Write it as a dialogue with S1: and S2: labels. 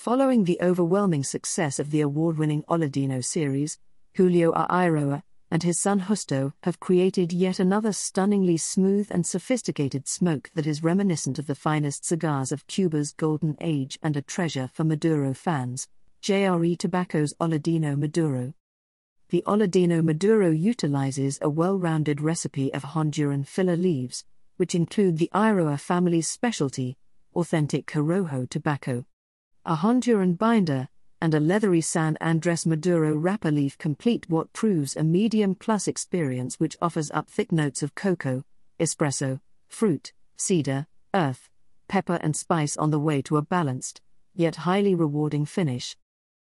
S1: Following the overwhelming success of the award winning Aladino series, Julio Eiroa and his son Justo have created yet another stunningly smooth and sophisticated smoke that is reminiscent of the finest cigars of Cuba's golden age and a treasure for Maduro fans. JRE Tobacco's Aladino Maduro. The Aladino Maduro utilizes a well rounded recipe of Honduran filler leaves, which include the Eiroa family's specialty, authentic Corojo tobacco a Honduran binder, and a leathery San Andres Maduro wrapper leaf complete what proves a medium plus experience which offers up thick notes of cocoa, espresso, fruit, cedar, earth, pepper, and spice on the way to a balanced, yet highly rewarding finish.